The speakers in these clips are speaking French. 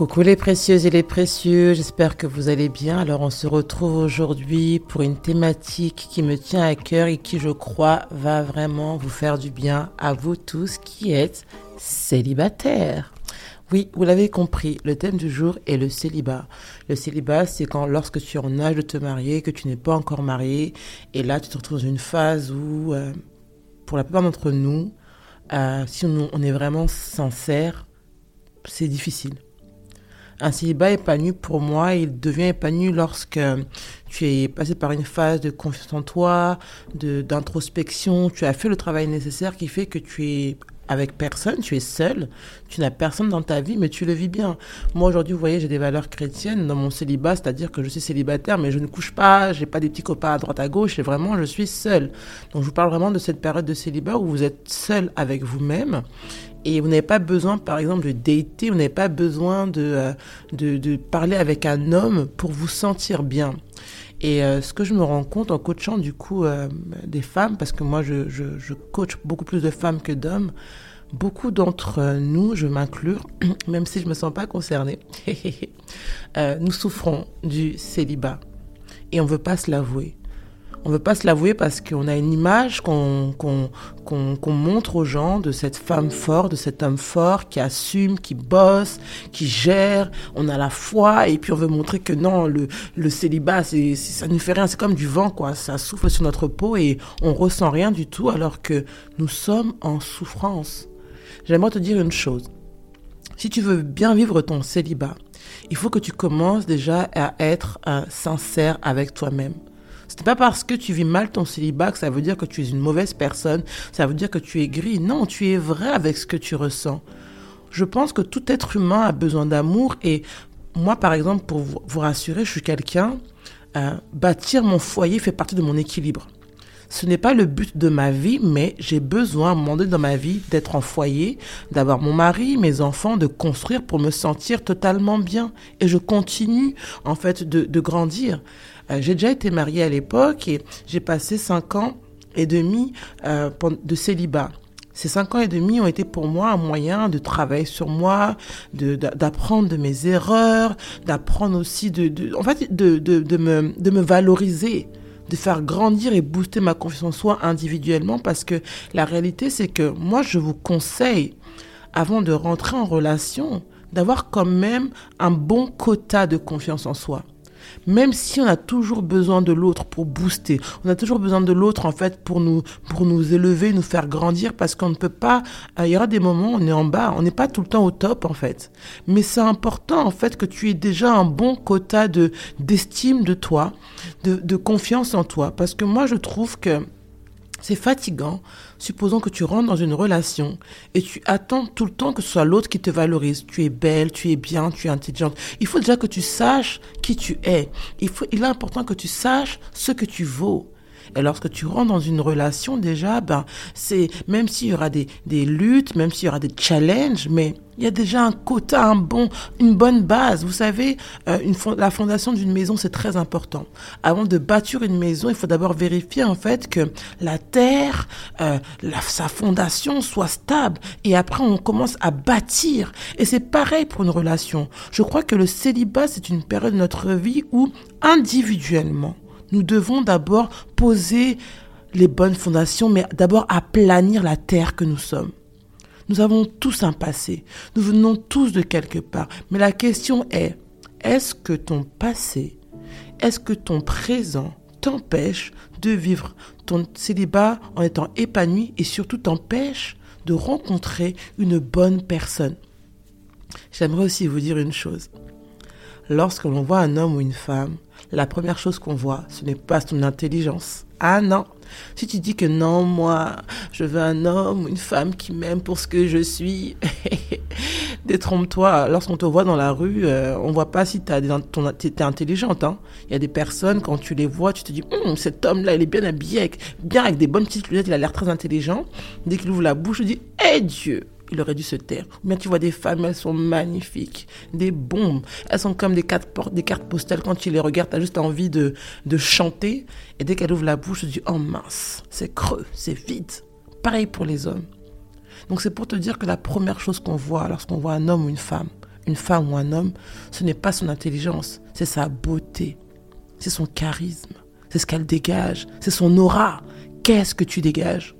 Coucou les précieuses et les précieux, j'espère que vous allez bien. Alors on se retrouve aujourd'hui pour une thématique qui me tient à cœur et qui je crois va vraiment vous faire du bien à vous tous qui êtes célibataires. Oui, vous l'avez compris, le thème du jour est le célibat. Le célibat, c'est quand lorsque tu es en âge de te marier, que tu n'es pas encore marié, et là tu te retrouves dans une phase où, euh, pour la plupart d'entre nous, euh, si on est vraiment sincère, c'est difficile un célibat épanoui, pour moi, il devient épanoui lorsque tu es passé par une phase de confiance en toi, d'introspection, tu as fait le travail nécessaire qui fait que tu es avec personne, tu es seul, tu n'as personne dans ta vie, mais tu le vis bien. Moi aujourd'hui, vous voyez, j'ai des valeurs chrétiennes dans mon célibat, c'est-à-dire que je suis célibataire, mais je ne couche pas, j'ai pas des petits copains à droite à gauche, et vraiment, je suis seul. Donc je vous parle vraiment de cette période de célibat où vous êtes seul avec vous-même et vous n'avez pas besoin, par exemple, de dater, vous n'avez pas besoin de, euh, de, de, parler avec un homme pour vous sentir bien. Et euh, ce que je me rends compte en coachant du coup euh, des femmes, parce que moi je, je, coach beaucoup plus de femmes que d'hommes, beaucoup d'entre nous, je m'inclure, même si je me sens pas concernée, nous souffrons du célibat et on veut pas se l'avouer on veut pas se l'avouer parce qu'on a une image qu'on montre aux gens de cette femme forte, de cet homme fort qui assume, qui bosse, qui gère. On a la foi et puis on veut montrer que non, le, le célibat, ça ne fait rien, c'est comme du vent quoi, ça souffle sur notre peau et on ressent rien du tout alors que nous sommes en souffrance. J'aimerais te dire une chose. Si tu veux bien vivre ton célibat, il faut que tu commences déjà à être euh, sincère avec toi-même. Ce n'est pas parce que tu vis mal ton célibat que ça veut dire que tu es une mauvaise personne, ça veut dire que tu es gris. Non, tu es vrai avec ce que tu ressens. Je pense que tout être humain a besoin d'amour et moi, par exemple, pour vous rassurer, je suis quelqu'un, euh, bâtir mon foyer fait partie de mon équilibre. Ce n'est pas le but de ma vie, mais j'ai besoin, à un moment donné dans ma vie, d'être en foyer, d'avoir mon mari, mes enfants, de construire pour me sentir totalement bien. Et je continue, en fait, de, de grandir. Euh, j'ai déjà été mariée à l'époque et j'ai passé cinq ans et demi euh, de célibat. Ces cinq ans et demi ont été pour moi un moyen de travailler sur moi, d'apprendre de, mes erreurs, d'apprendre aussi de, de, en fait, de, de, de, me, de me valoriser, de faire grandir et booster ma confiance en soi individuellement parce que la réalité c'est que moi je vous conseille, avant de rentrer en relation, d'avoir quand même un bon quota de confiance en soi même si on a toujours besoin de l'autre pour booster, on a toujours besoin de l'autre en fait pour nous pour nous élever, nous faire grandir parce qu'on ne peut pas euh, il y aura des moments où on est en bas, on n'est pas tout le temps au top en fait. Mais c'est important en fait que tu aies déjà un bon quota de d'estime de toi, de, de confiance en toi parce que moi je trouve que c'est fatigant. Supposons que tu rentres dans une relation et tu attends tout le temps que ce soit l'autre qui te valorise. Tu es belle, tu es bien, tu es intelligente. Il faut déjà que tu saches qui tu es. Il, faut, il est important que tu saches ce que tu vaux. Et lorsque tu rentres dans une relation, déjà, ben, c'est, même s'il y aura des, des luttes, même s'il y aura des challenges, mais il y a déjà un quota, un bon, une bonne base. Vous savez, euh, une, la fondation d'une maison, c'est très important. Avant de bâtir une maison, il faut d'abord vérifier en fait que la terre, euh, sa fondation soit stable. Et après, on commence à bâtir. Et c'est pareil pour une relation. Je crois que le célibat, c'est une période de notre vie où individuellement, nous devons d'abord poser les bonnes fondations, mais d'abord aplanir la terre que nous sommes. Nous avons tous un passé, nous venons tous de quelque part, mais la question est, est-ce que ton passé, est-ce que ton présent t'empêche de vivre ton célibat en étant épanoui et surtout t'empêche de rencontrer une bonne personne? J'aimerais aussi vous dire une chose. Lorsque l'on voit un homme ou une femme, la première chose qu'on voit, ce n'est pas son intelligence. Ah non. Si tu dis que non, moi, je veux un homme ou une femme qui m'aime pour ce que je suis, détrompe-toi. Lorsqu'on te voit dans la rue, euh, on voit pas si tu es intelligente. Hein. Il y a des personnes, quand tu les vois, tu te dis, hum, cet homme-là, il est bien habillé, bien avec des bonnes petites lunettes, il a l'air très intelligent. Dès qu'il ouvre la bouche, tu dis, hé Dieu, il aurait dû se taire. Mais tu vois des femmes, elles sont magnifiques, des bombes. Elles sont comme des cartes, postales. Quand tu les regardes, tu as juste envie de, de chanter. Et dès qu'elle ouvre la bouche, tu te dis, oh mince, c'est creux, c'est vide. Pareil pour les hommes. Donc c'est pour te dire que la première chose qu'on voit lorsqu'on voit un homme ou une femme, une femme ou un homme, ce n'est pas son intelligence, c'est sa beauté, c'est son charisme, c'est ce qu'elle dégage, c'est son aura. Qu'est-ce que tu dégages?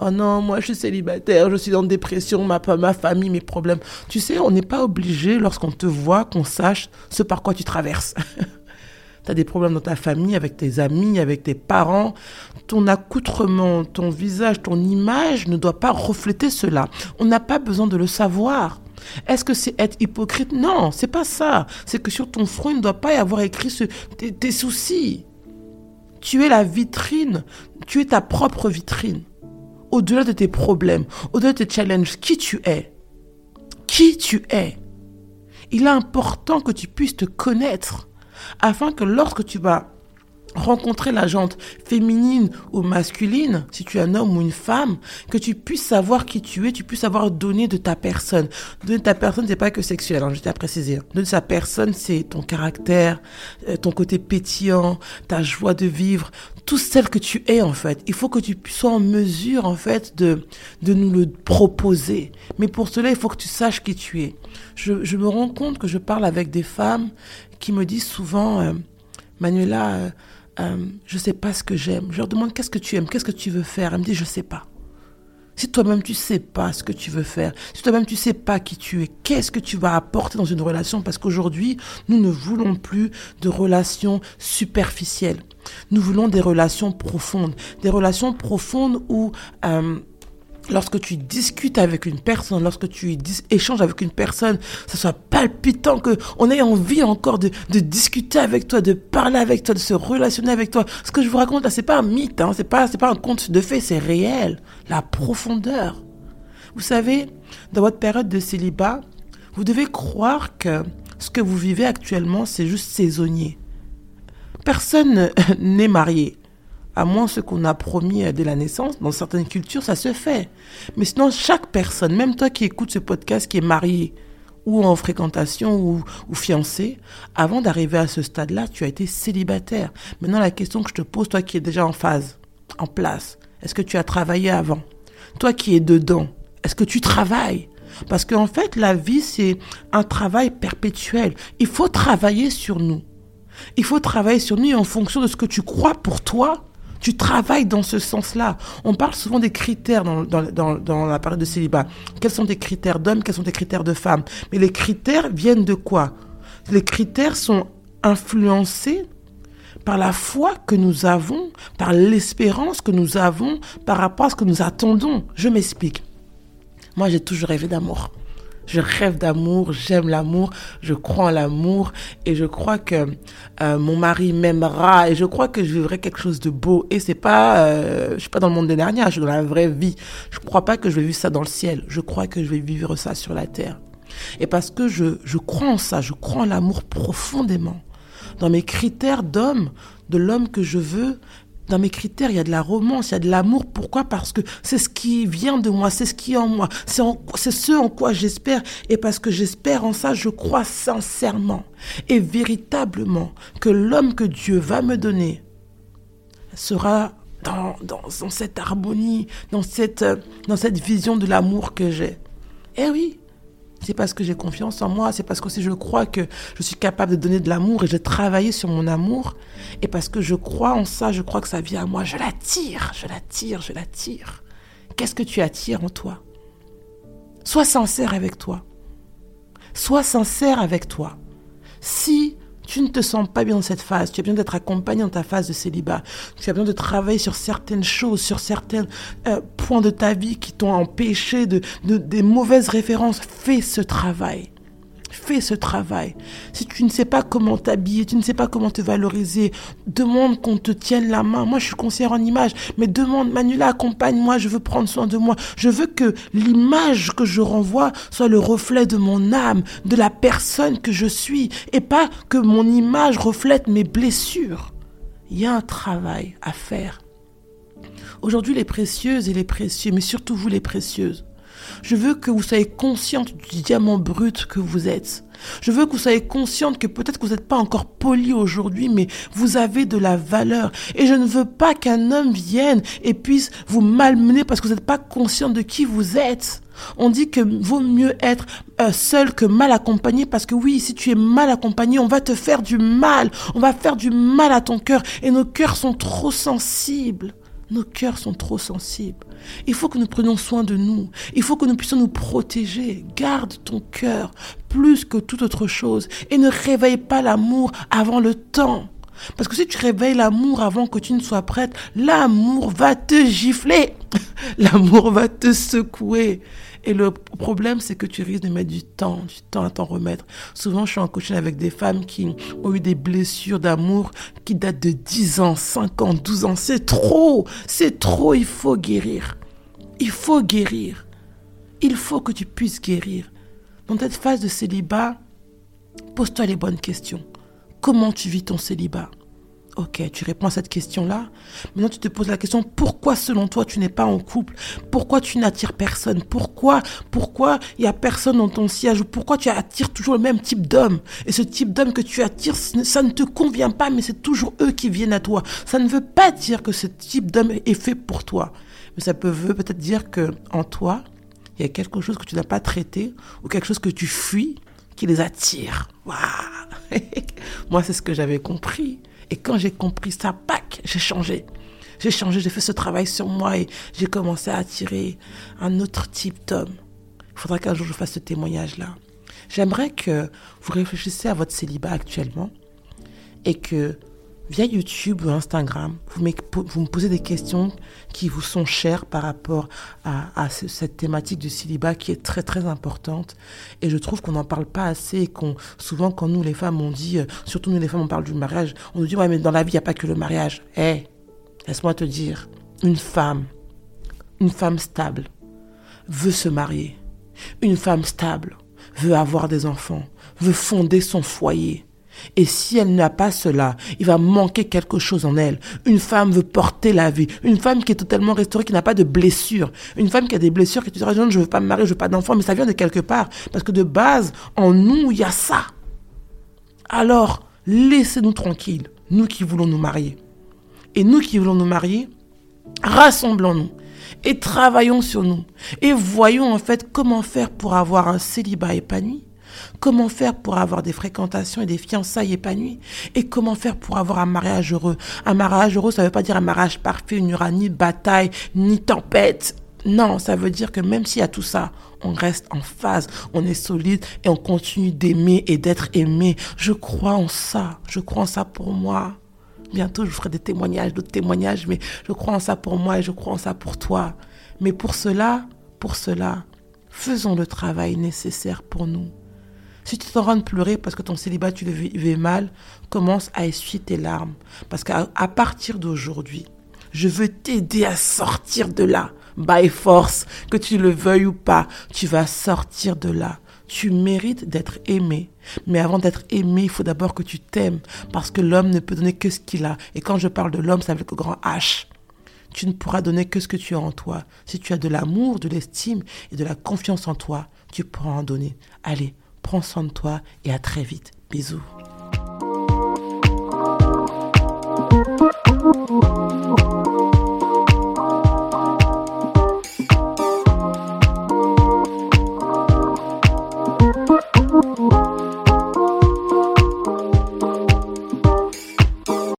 Oh non, moi je suis célibataire, je suis en dépression, ma, ma famille, mes problèmes. Tu sais, on n'est pas obligé, lorsqu'on te voit, qu'on sache ce par quoi tu traverses. tu as des problèmes dans ta famille, avec tes amis, avec tes parents. Ton accoutrement, ton visage, ton image ne doit pas refléter cela. On n'a pas besoin de le savoir. Est-ce que c'est être hypocrite? Non, c'est pas ça. C'est que sur ton front, il ne doit pas y avoir écrit ce, tes soucis. Tu es la vitrine. Tu es ta propre vitrine au-delà de tes problèmes, au-delà de tes challenges, qui tu es. Qui tu es. Il est important que tu puisses te connaître afin que lorsque tu vas rencontrer la jante féminine ou masculine, si tu es un homme ou une femme, que tu puisses savoir qui tu es, tu puisses savoir donner de ta personne. Donner de ta personne, c'est pas que sexuel, hein, je tiens à préciser. Donner de sa personne, c'est ton caractère, euh, ton côté pétillant, ta joie de vivre, tout celle que tu es en fait. Il faut que tu sois en mesure en fait de, de nous le proposer. Mais pour cela, il faut que tu saches qui tu es. Je, je me rends compte que je parle avec des femmes qui me disent souvent, euh, Manuela, euh, euh, je sais pas ce que j'aime. Je leur demande qu'est-ce que tu aimes, qu'est-ce que tu veux faire? Elle me dit je sais pas. Si toi-même tu sais pas ce que tu veux faire, si toi-même tu sais pas qui tu es, qu'est-ce que tu vas apporter dans une relation? Parce qu'aujourd'hui, nous ne voulons plus de relations superficielles. Nous voulons des relations profondes, des relations profondes où euh, lorsque tu discutes avec une personne, lorsque tu échanges avec une personne, ça soit palpitant, que on ait envie encore de, discuter avec toi, de parler avec toi, de se relationner avec toi. Ce que je vous raconte là, c'est pas un mythe, hein, c'est pas, c'est pas un conte de fait, c'est réel. La profondeur. Vous savez, dans votre période de célibat, vous devez croire que ce que vous vivez actuellement, c'est juste saisonnier. Personne n'est marié à moins ce qu'on a promis dès la naissance. Dans certaines cultures, ça se fait. Mais sinon, chaque personne, même toi qui écoutes ce podcast, qui est marié ou en fréquentation ou, ou fiancé, avant d'arriver à ce stade-là, tu as été célibataire. Maintenant, la question que je te pose, toi qui es déjà en phase, en place, est-ce que tu as travaillé avant? Toi qui es dedans, est-ce que tu travailles? Parce qu'en fait, la vie, c'est un travail perpétuel. Il faut travailler sur nous. Il faut travailler sur nous en fonction de ce que tu crois pour toi, tu travailles dans ce sens-là. On parle souvent des critères dans, la période de célibat. Quels sont des critères d'hommes, quels sont des critères de femmes Mais les critères viennent de quoi? Les critères sont influencés par la foi que nous avons, par l'espérance que nous avons par rapport à ce que nous attendons. Je m'explique. Moi, j'ai toujours rêvé d'amour. Je rêve d'amour, j'aime l'amour, je crois en l'amour et je crois que euh, mon mari m'aimera et je crois que je vivrai quelque chose de beau. Et c'est pas, euh, je suis pas dans le monde des derniers, je suis dans la vraie vie. Je crois pas que je vais vivre ça dans le ciel. Je crois que je vais vivre ça sur la terre. Et parce que je, je crois en ça, je crois en l'amour profondément. Dans mes critères d'homme, de l'homme que je veux, dans mes critères, il y a de la romance, il y a de l'amour. Pourquoi? Parce que c'est ce qui vient de moi, c'est ce qui est en moi, c'est ce en quoi j'espère. Et parce que j'espère en ça, je crois sincèrement et véritablement que l'homme que Dieu va me donner sera dans, dans, cette harmonie, dans cette, dans cette vision de l'amour que j'ai. Eh oui, c'est parce que j'ai confiance en moi, c'est parce que si je crois que je suis capable de donner de l'amour et j'ai travaillé sur mon amour, et parce que je crois en ça, je crois que ça vient à moi, je l'attire, je l'attire, je l'attire. Qu'est-ce que tu attires en toi? Sois sincère avec toi. Sois sincère avec toi. Si tu ne te sens pas bien dans cette phase, tu as besoin d'être accompagné dans ta phase de célibat, tu as besoin de travailler sur certaines choses, sur certains euh, points de ta vie qui t'ont empêché de, de, des mauvaises références, fais ce travail. Fais ce travail. Si tu ne sais pas comment t'habiller, tu ne sais pas comment te valoriser, demande qu'on te tienne la main. Moi, je suis conseillère en image, mais demande, Manuela, accompagne-moi, je veux prendre soin de moi. Je veux que l'image que je renvoie soit le reflet de mon âme, de la personne que je suis, et pas que mon image reflète mes blessures. Il y a un travail à faire. Aujourd'hui, les précieuses et les précieux, mais surtout vous les précieuses, Je veux que vous soyez consciente du diamant brut que vous êtes. Je veux que vous soyez consciente que peut-être que vous n'êtes pas encore poli aujourd'hui, mais vous avez de la valeur. Et je ne veux pas qu'un homme vienne et puisse vous malmener parce que vous n'êtes pas consciente de qui vous êtes. On dit que vaut mieux être euh, seul que mal accompagné parce que oui, si tu es mal accompagné, on va te faire du mal. On va faire du mal à ton cœur et nos cœurs sont trop sensibles. Nos cœurs sont trop sensibles. Il faut que nous prenions soin de nous. Il faut que nous puissions nous protéger. Garde ton cœur plus que toute autre chose et ne réveille pas l'amour avant le temps. Parce que si tu réveilles l'amour avant que tu ne sois prête, l'amour va te gifler. L'amour va te secouer. Et le problème, c'est que tu risques de mettre du temps, du temps à t'en remettre. Souvent, je suis en coaching avec des femmes qui ont eu des blessures d'amour qui datent de 10 ans, 5 ans, 12 ans. C'est trop, c'est trop, il faut guérir. Il faut guérir. Il faut que tu puisses guérir. Dans cette phase de célibat, pose-toi les bonnes questions. Comment tu vis ton célibat? Ok, tu réponds à cette question-là. Maintenant, tu te poses la question pourquoi, selon toi, tu n'es pas en couple? Pourquoi tu n'attires personne? Pourquoi Pourquoi il y a personne dans ton siège? Pourquoi tu attires toujours le même type d'homme? Et ce type d'homme que tu attires, ça ne te convient pas, mais c'est toujours eux qui viennent à toi. Ça ne veut pas dire que ce type d'homme est fait pour toi, mais ça peut veut peut-être dire que en toi, il y a quelque chose que tu n'as pas traité ou quelque chose que tu fuis qui les attire. Moi, c'est ce que j'avais compris. Et quand j'ai compris ça, pac, j'ai changé. J'ai changé, j'ai fait ce travail sur moi et j'ai commencé à attirer un autre type d'homme. Il faudra qu'un jour je fasse ce témoignage-là. J'aimerais que vous réfléchissiez à votre célibat actuellement et que via YouTube ou Instagram, vous, me posez des questions qui vous sont chères par rapport à, cette thématique du célibat qui est très très importante. Et je trouve qu'on n'en parle pas assez et qu'on souvent quand nous les femmes on dit, euh, surtout nous les femmes on parle du mariage, on nous dit ouais mais dans la vie il n'y a pas que le mariage. Eh, laisse-moi te dire, une femme, une femme stable veut se marier. Une femme stable veut avoir des enfants, veut fonder son foyer et si elle n'a pas cela, il va manquer quelque chose en elle. Une femme veut porter la vie. Une femme qui est totalement restaurée, qui n'a pas de blessures. Une femme qui a des blessures, qui te dira, non, je veux pas me marier, je veux pas d'enfant, mais ça vient de quelque part. Parce que de base, en nous, il y a ça. Alors, laissez-nous tranquilles, nous qui voulons nous marier. Et nous qui voulons nous marier, rassemblons-nous et travaillons sur nous. Et voyons en fait comment faire pour avoir un célibat épanoui Comment faire pour avoir des fréquentations et des fiançailles épanouies? Et comment faire pour avoir un mariage heureux? Un mariage heureux, ça ne veut pas dire un mariage parfait, il n'y aura ni bataille, ni tempête. Non, ça veut dire que même s'il y a tout ça, on reste en phase, on est solide et on continue d'aimer et d'être aimé. Je crois en ça, je crois en ça pour moi. Bientôt, je ferai des témoignages, d'autres témoignages, mais je crois en ça pour moi et je crois en ça pour toi. Mais pour cela, pour cela, faisons le travail nécessaire pour nous. Si tu t'en rends pleurer parce que ton célibat, tu le vivais mal, commence à essuyer tes larmes. Parce qu'à partir d'aujourd'hui, je veux t'aider à sortir de là. By force, que tu le veuilles ou pas, tu vas sortir de là. Tu mérites d'être aimé. Mais avant d'être aimé, il faut d'abord que tu t'aimes. Parce que l'homme ne peut donner que ce qu'il a. Et quand je parle de l'homme, c'est avec le grand H. Tu ne pourras donner que ce que tu as en toi. Si tu as de l'amour, de l'estime et de la confiance en toi, tu pourras en donner. Allez, prends soin de toi et à très vite. Bisous.